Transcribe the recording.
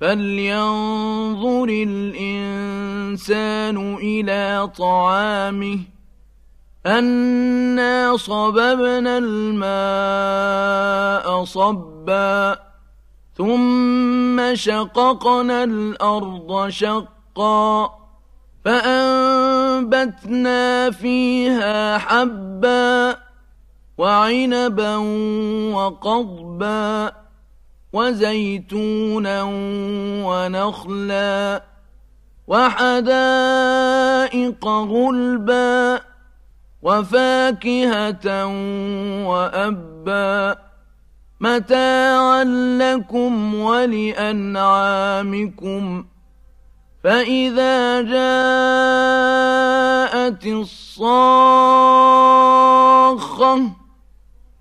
فلينظر الانسان إلى طعامه انا صببنا الماء صبا ثم شققنا الأرض شقا فانبتنا فيها حبا وعنبا وقضبا وزيتونا ونخلا وحدائق غلبا وفاكهة وأبا متاعا لكم ولأنعامكم فإذا جاءت الصاخة